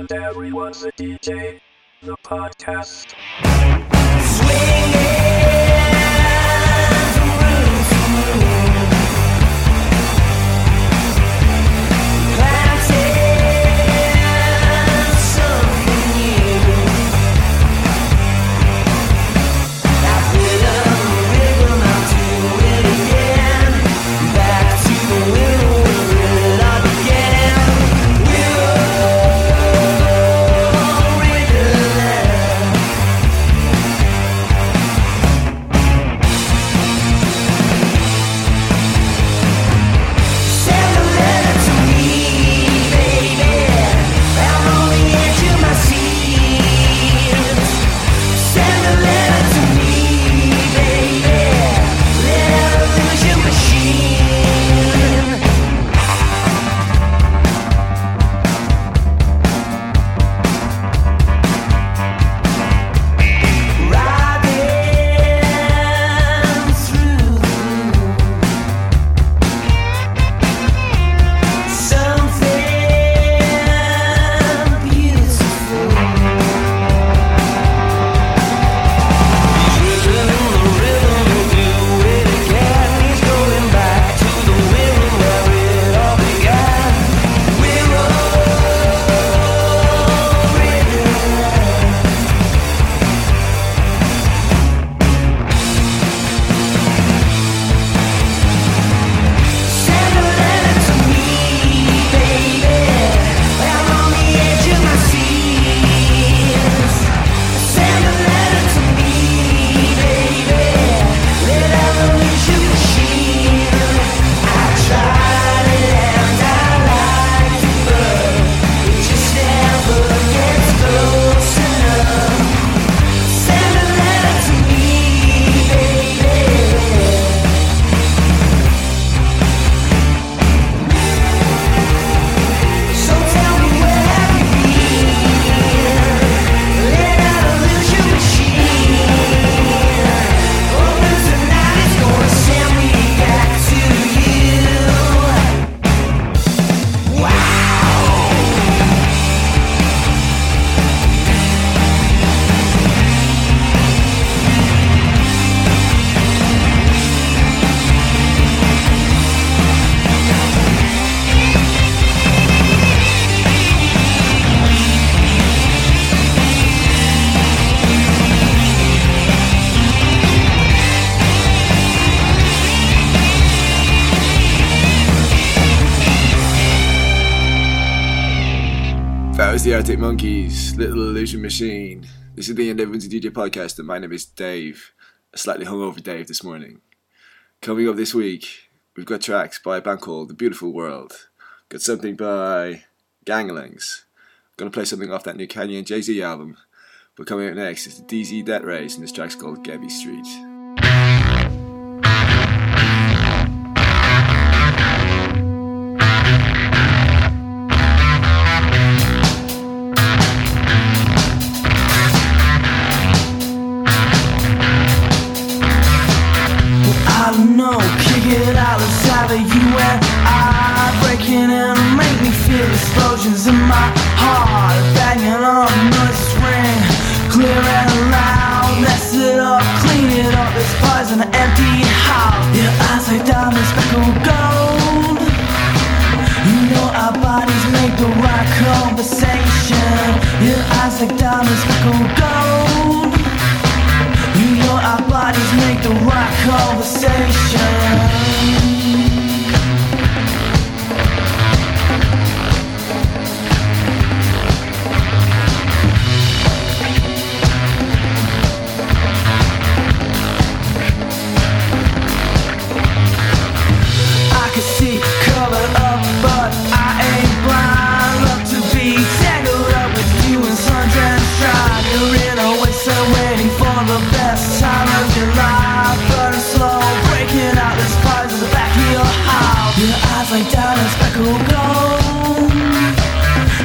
and everyone's a DJ. The podcast. That the Monkeys, Little Illusion Machine. This is the End Everyone's a DJ podcast, and my name is Dave, a slightly hungover Dave this morning. Coming up this week, we've got tracks by a band called The Beautiful World. Got something by Ganglians. Gonna play something off that new Kanye and Jay Z album. But coming up next is the DZ Deathrays, and this track's called Gebbie Street. Explosions in my heart Banging on a noise ring, clear and loud Mess it up, clean it up, fires in an empty house. Your eyes like diamonds, speckled gold. You know our bodies make the right conversation. Your eyes like diamonds, speckled gold. You know our bodies make the right conversation. Eyes like diamonds, speckled gold.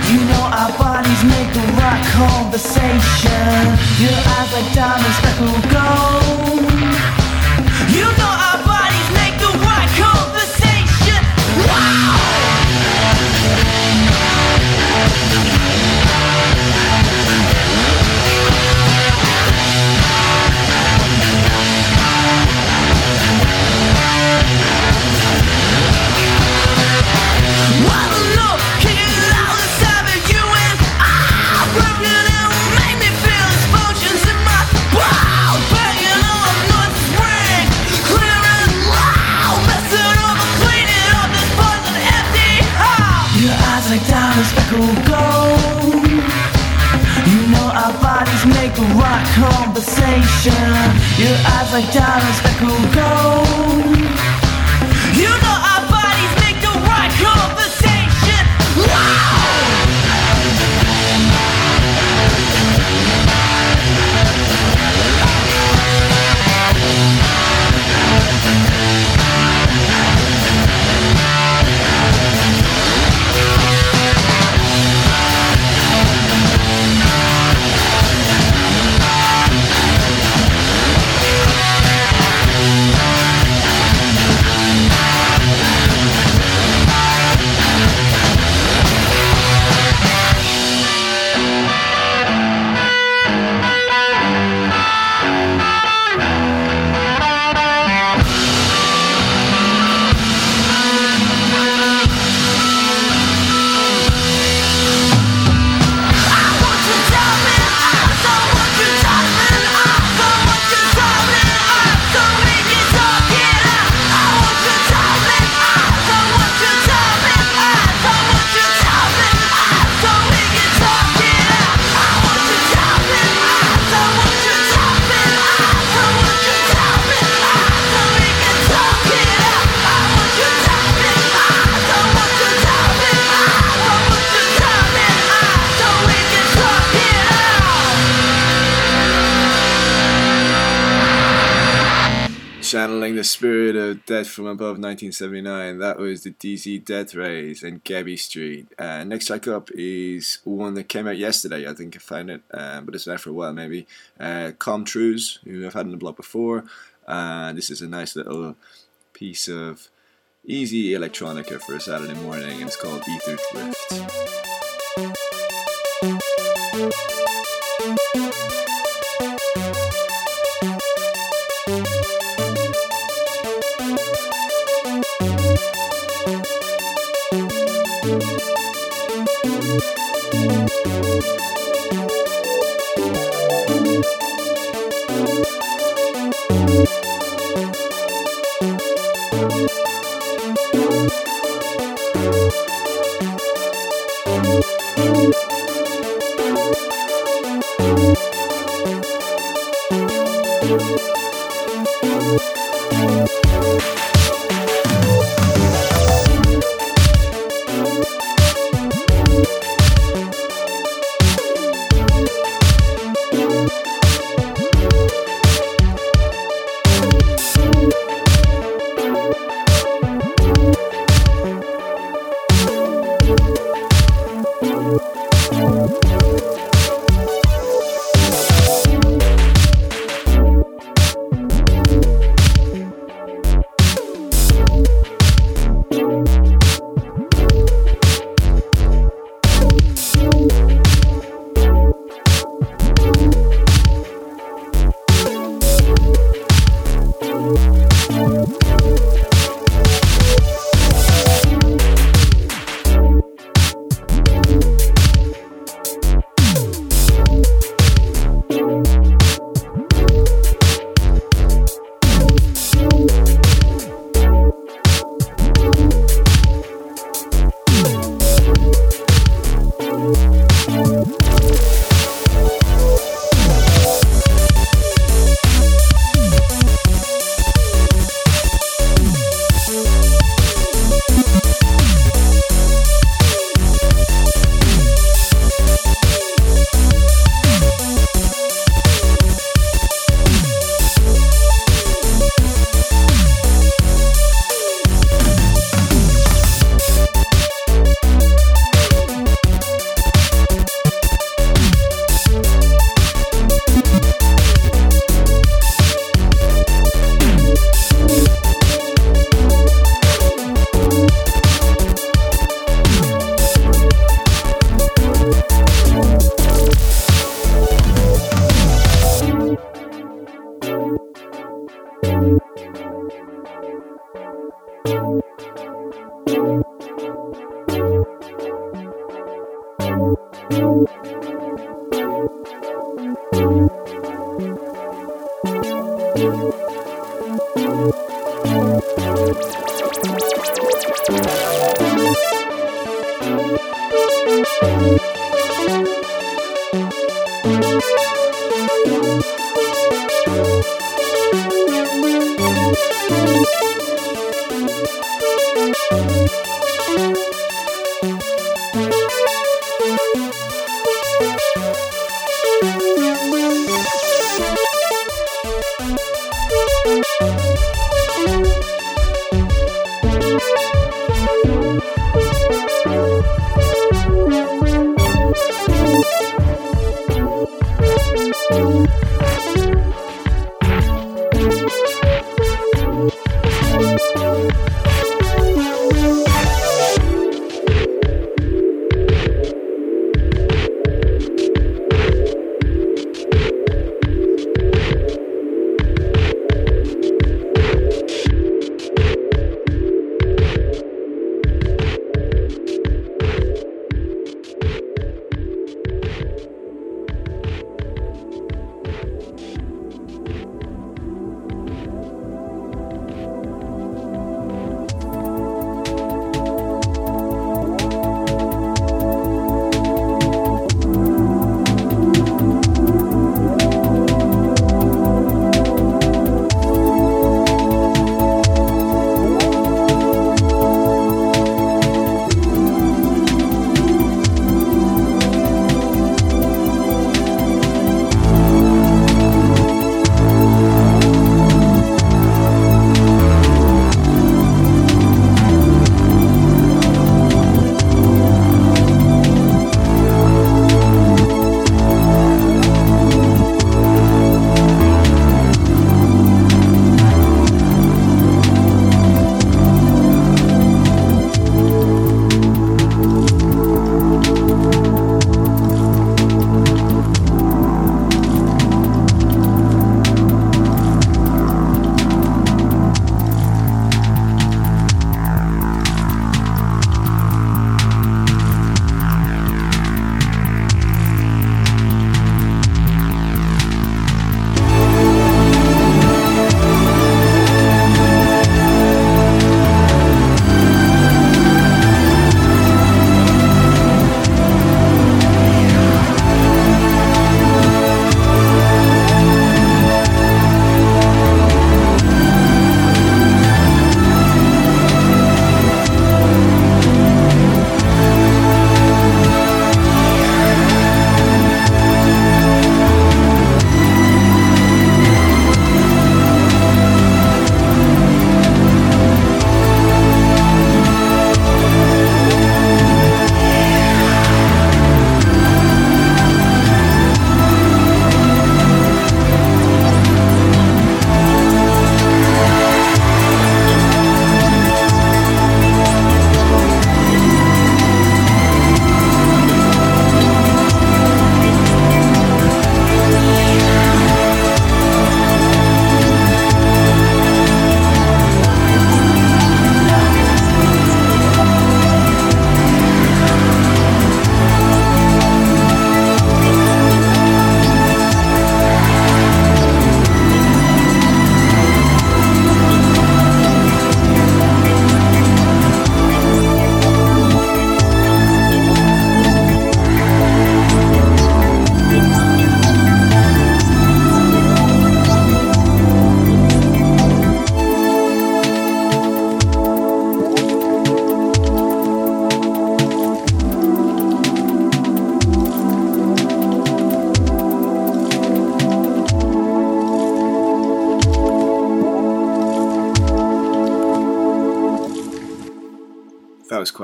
You know our bodies make the right conversation. Your eyes like diamonds, speckled gold. You know diamonds echo gold. You know our bodies make a right conversation. Your eyes like diamonds echo gold. You know. Spirit of Death from Above 1979, that was the DZ Deathrays and Gabby Street. Uh, next track up is one that came out yesterday, I think I found it, um, but it's out for a while maybe. Uh, Com Truise, who I've had in the blog before. Uh, this is a nice little piece of easy electronica for a Saturday morning, and it's called Ether Drift.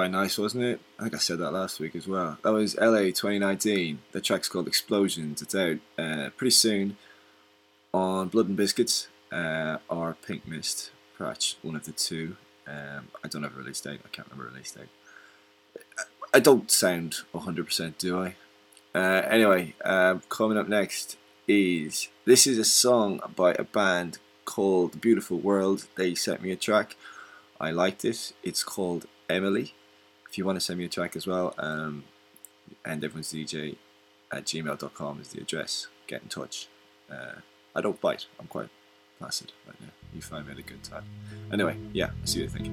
Quite nice, wasn't it? I think I said that last week as well. That was LA 2019. The track's called Explosions. It's out uh, pretty soon on Blood and Biscuits uh, or Pink Mist, perhaps one of the two. Um, I don't have a release date. I can't remember a release date. I don't sound 100%, do I? Uh, anyway, um, coming up next is this is a song by a band called Beautiful World. They sent me a track. I liked it. It's called Emily. If you want to send me a track as well, um, and everyone's DJ at gmail.com is the address. Get in touch. Uh, I don't bite. I'm quite placid right now. You find me at a good time. Anyway, yeah, see what you think.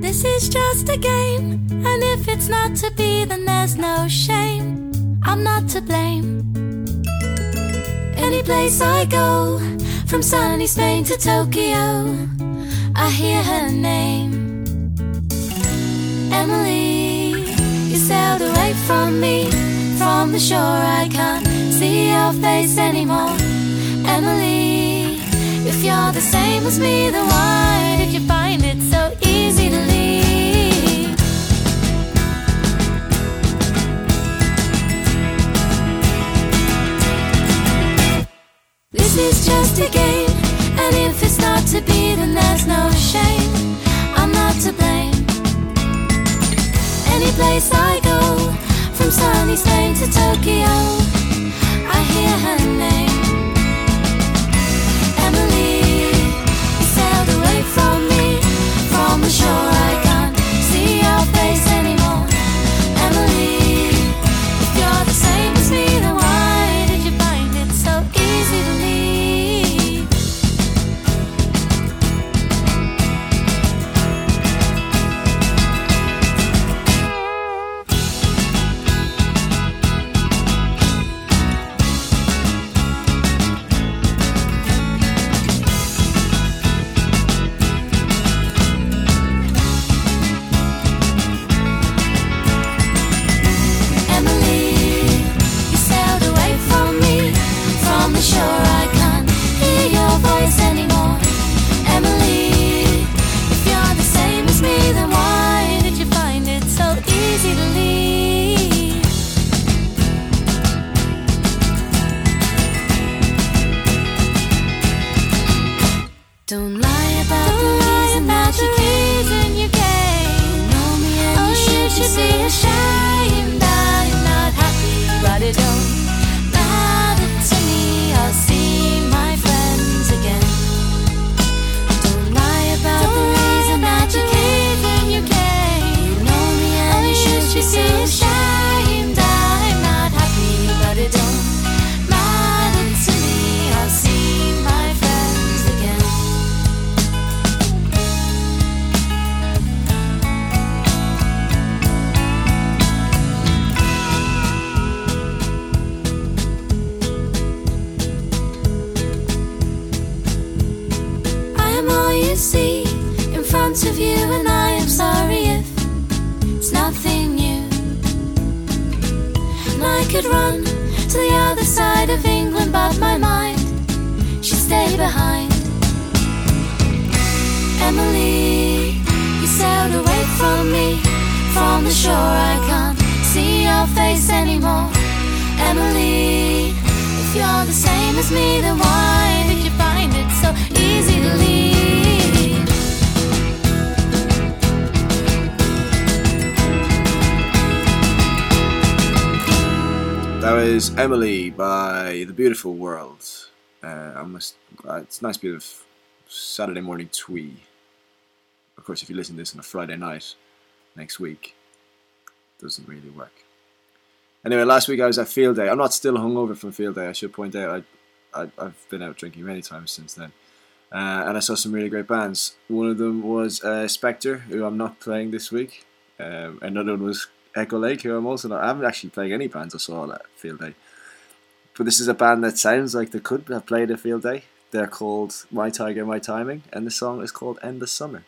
This is just a game, and if it's not to be, then there's no shame. I'm not to blame. Any place I go, from sunny Spain to Tokyo, I hear her name. Emily, you sailed away from me, from the shore. I can't see your face anymore. Emily, if you're the same as me, then why is just a game, and if it's not to be, then there's no shame. I'm not to blame. Any place I go, from sunny Spain to Tokyo, I hear her name. Emily, Emily by The Beautiful World. Uh, I uh, it's a nice bit of Saturday morning twee. Of course, if you listen to this on a Friday night next week, doesn't really work. Anyway, last week I was at Field Day. I'm not still hungover from Field Day. I should point out I, I I've been out drinking many times since then, uh, and I saw some really great bands. One of them was uh, Spectre, who I'm not playing this week. Um, another one was Echo Lake, who I'm also not. I haven't actually playing any bands I saw at Field Day. But this is a band that sounds like they could have played at Field Day. They're called My Tiger, My Timing, and the song is called End the Summer.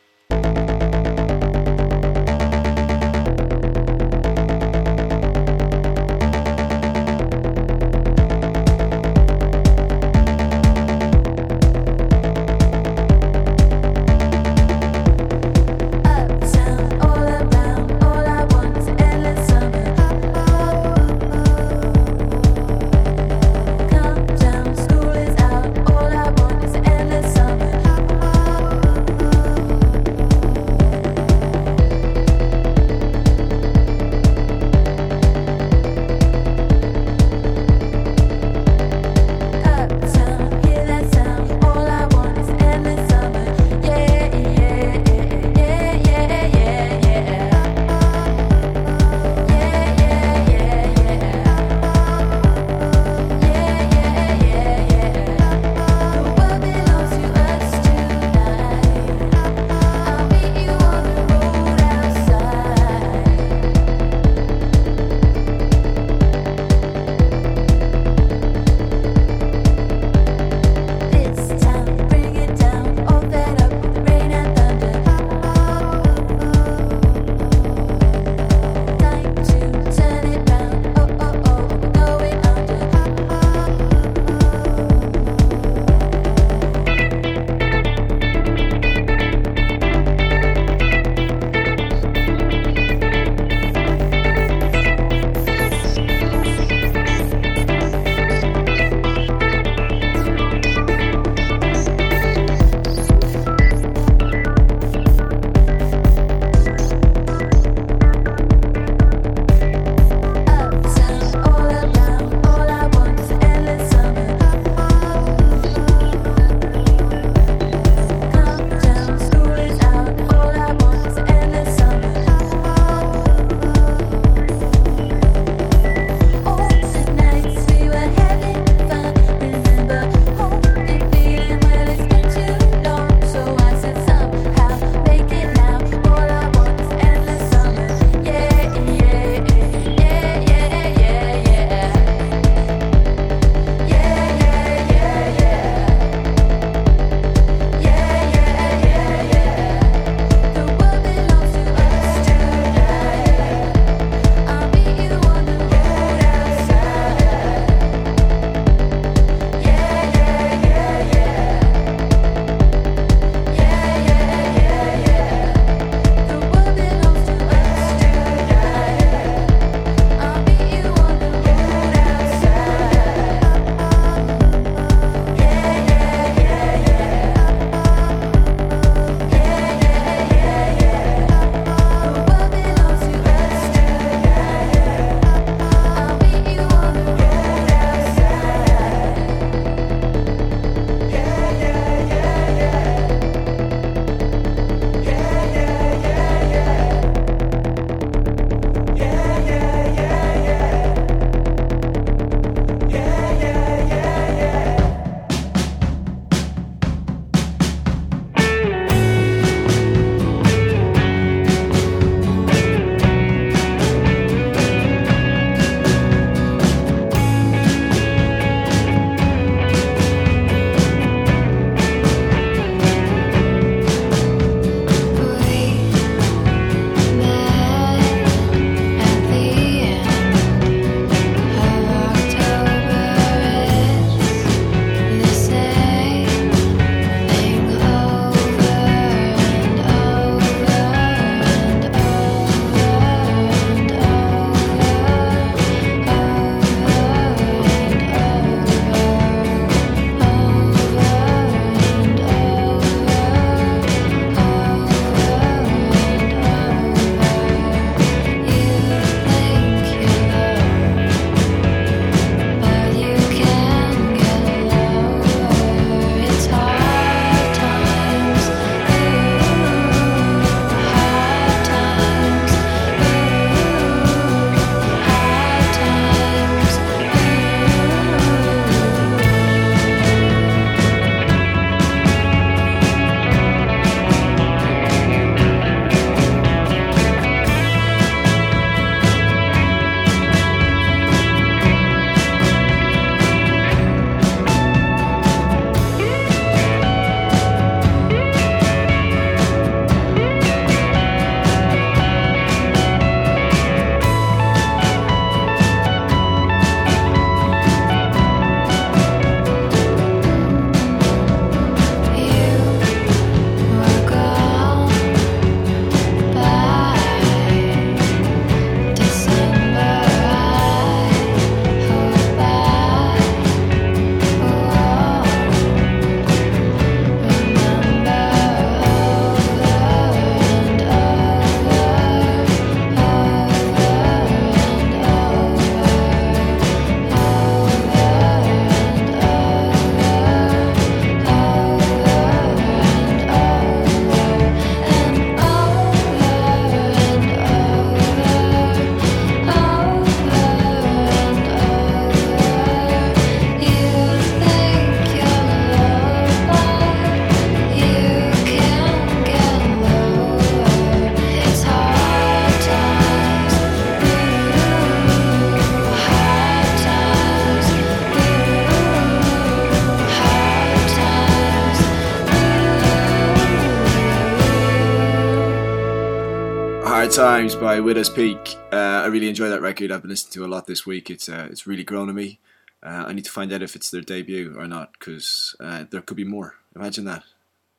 Times by Widowspeak. Uh, I really enjoy that record. I've been listening to a lot this week. It's uh, it's really grown on me. Uh, I need to find out if it's their debut or not because uh, there could be more. Imagine that.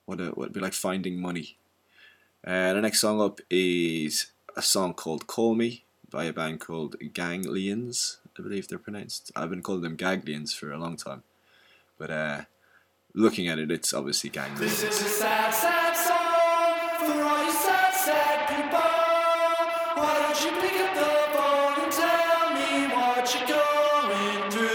What a, what would be like finding money. Uh, the next song up is a song called "Call Me" by a band called Ganglians. I believe they're pronounced. I've been calling them Gaglians for a long time, but uh, looking at it, it's obviously Ganglians. You pick up the phone and tell me what you're going through?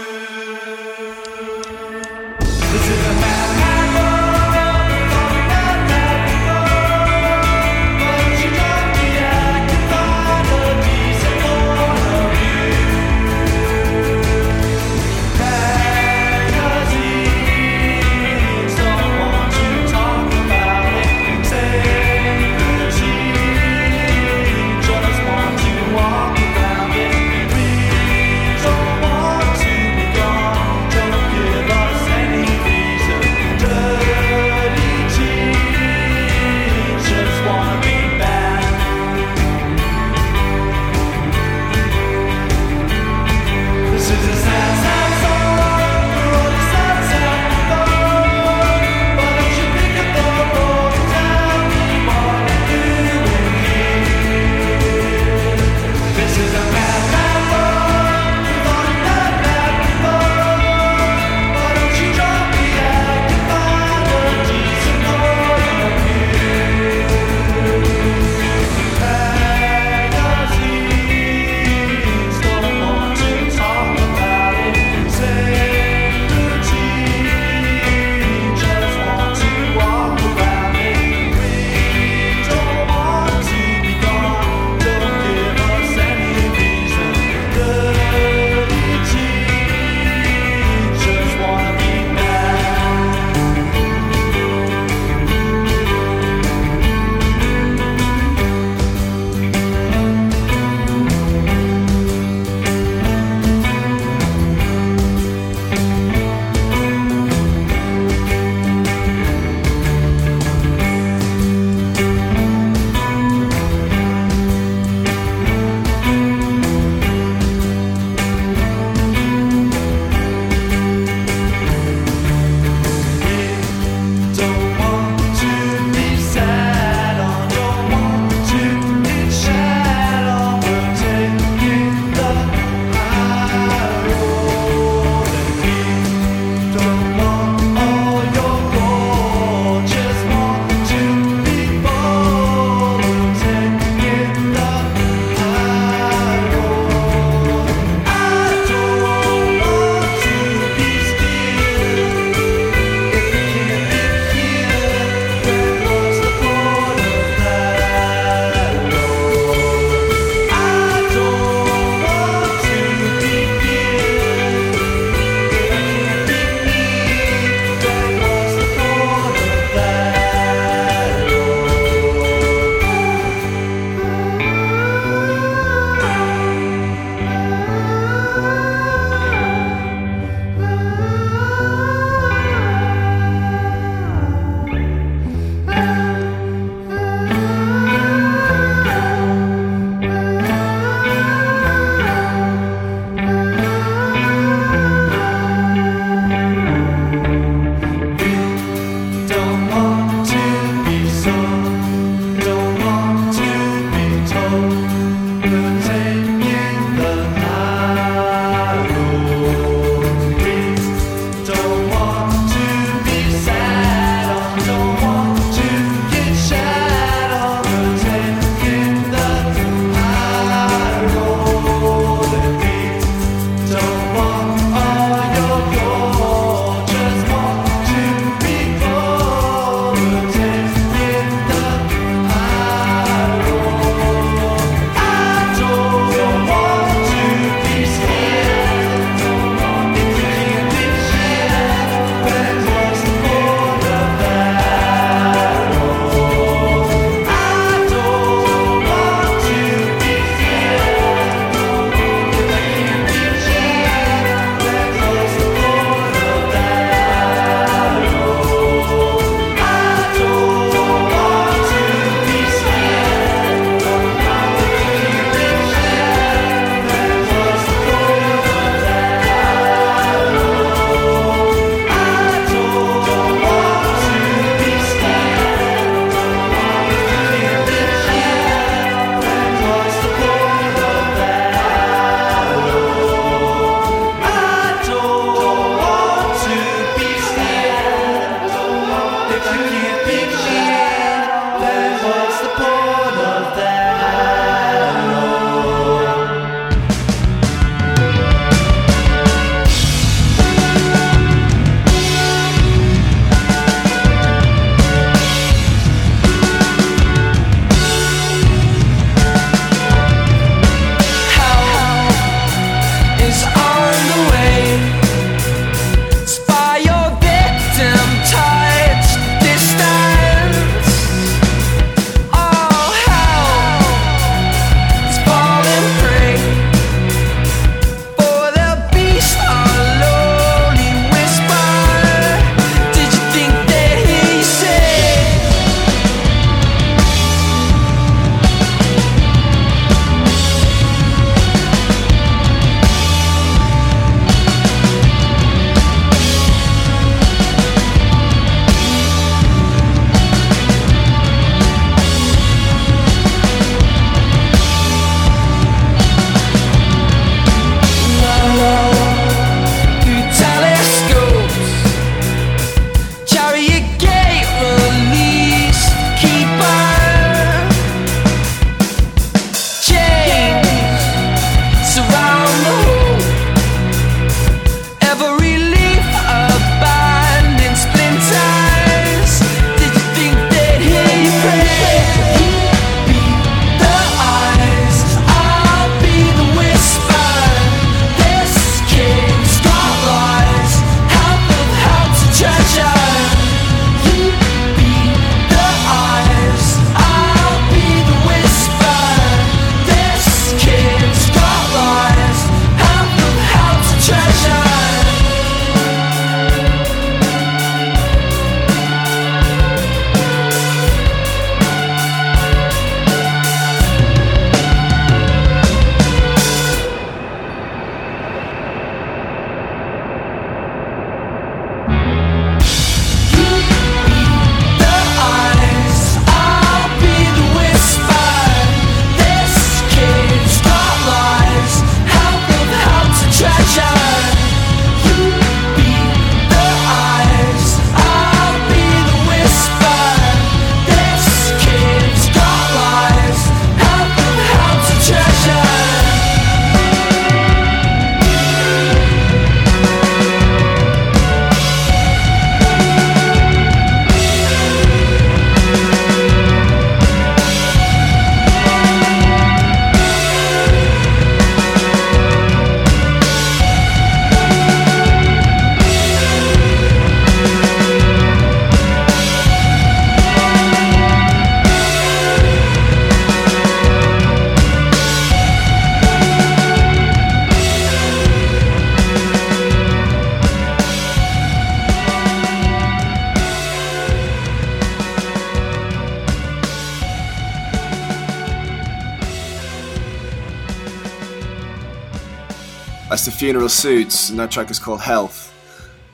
That's the Funeral Suits, and that track is called Health.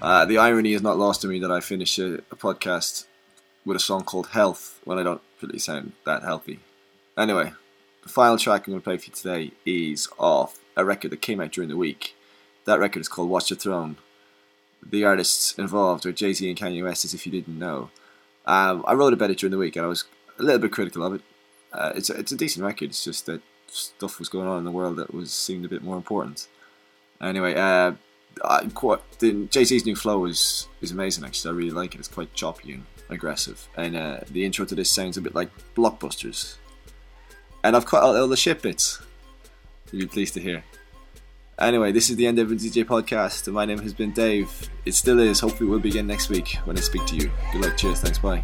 Uh, the irony is not lost on me that I finish a, a podcast with a song called Health when I don't really sound that healthy. Anyway, the final track I'm going to play for you today is off a record that came out during the week. That record is called Watch the Throne. The artists involved are Jay Z and Kanye West, as if you didn't know. Um, I wrote about it during the week and I was a little bit critical of it. Uh, it's, a, it's a decent record, it's just that stuff was going on in the world that was seemed a bit more important. Anyway, uh, Jay new flow is is amazing. Actually, I really like it. It's quite choppy and aggressive, and uh, the intro to this sounds a bit like blockbusters. And I've cut out all the shit bits. You'll be pleased to hear. Anyway, this is the End of the DJ podcast, my name has been Dave. It still is. Hopefully, we'll begin next week when I speak to you. Good luck. Cheers. Thanks. Bye.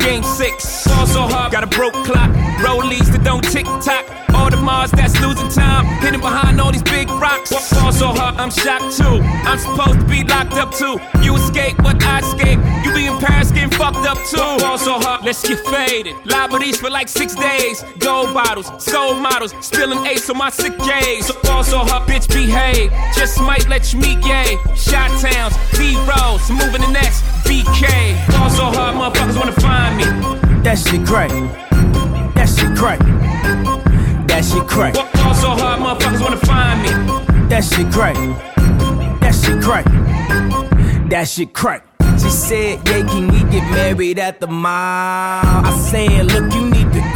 Game six. Ball so hard, got a broke clock. Rollies that don't tick tock. All the Mars that's losing time. Hidden behind all these big rocks. Ball so hard, I'm shocked too. I'm supposed to be locked up too. You escape, but I escape. You be in Paris getting fucked up too. Ball so hard, let's get faded. Liberties for like six days. Gold bottles, soul models. Spilling ace on my sick days. So ball so hard, bitch behave. Just might let you meet gay. Shot towns, B rolls, moving the next. BK. Ball so hard, motherfuckers wanna find me. That shit crack. That shit crack. That shit crack. Ball so hard, motherfuckers wanna find me. That shit crack. That shit crack. That shit crack. She said, Yeah, can we get married at the mall? I said, Look, you need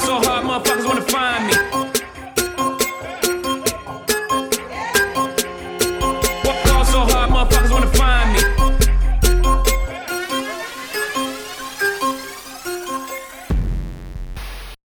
hard motherfuckers wanna find me.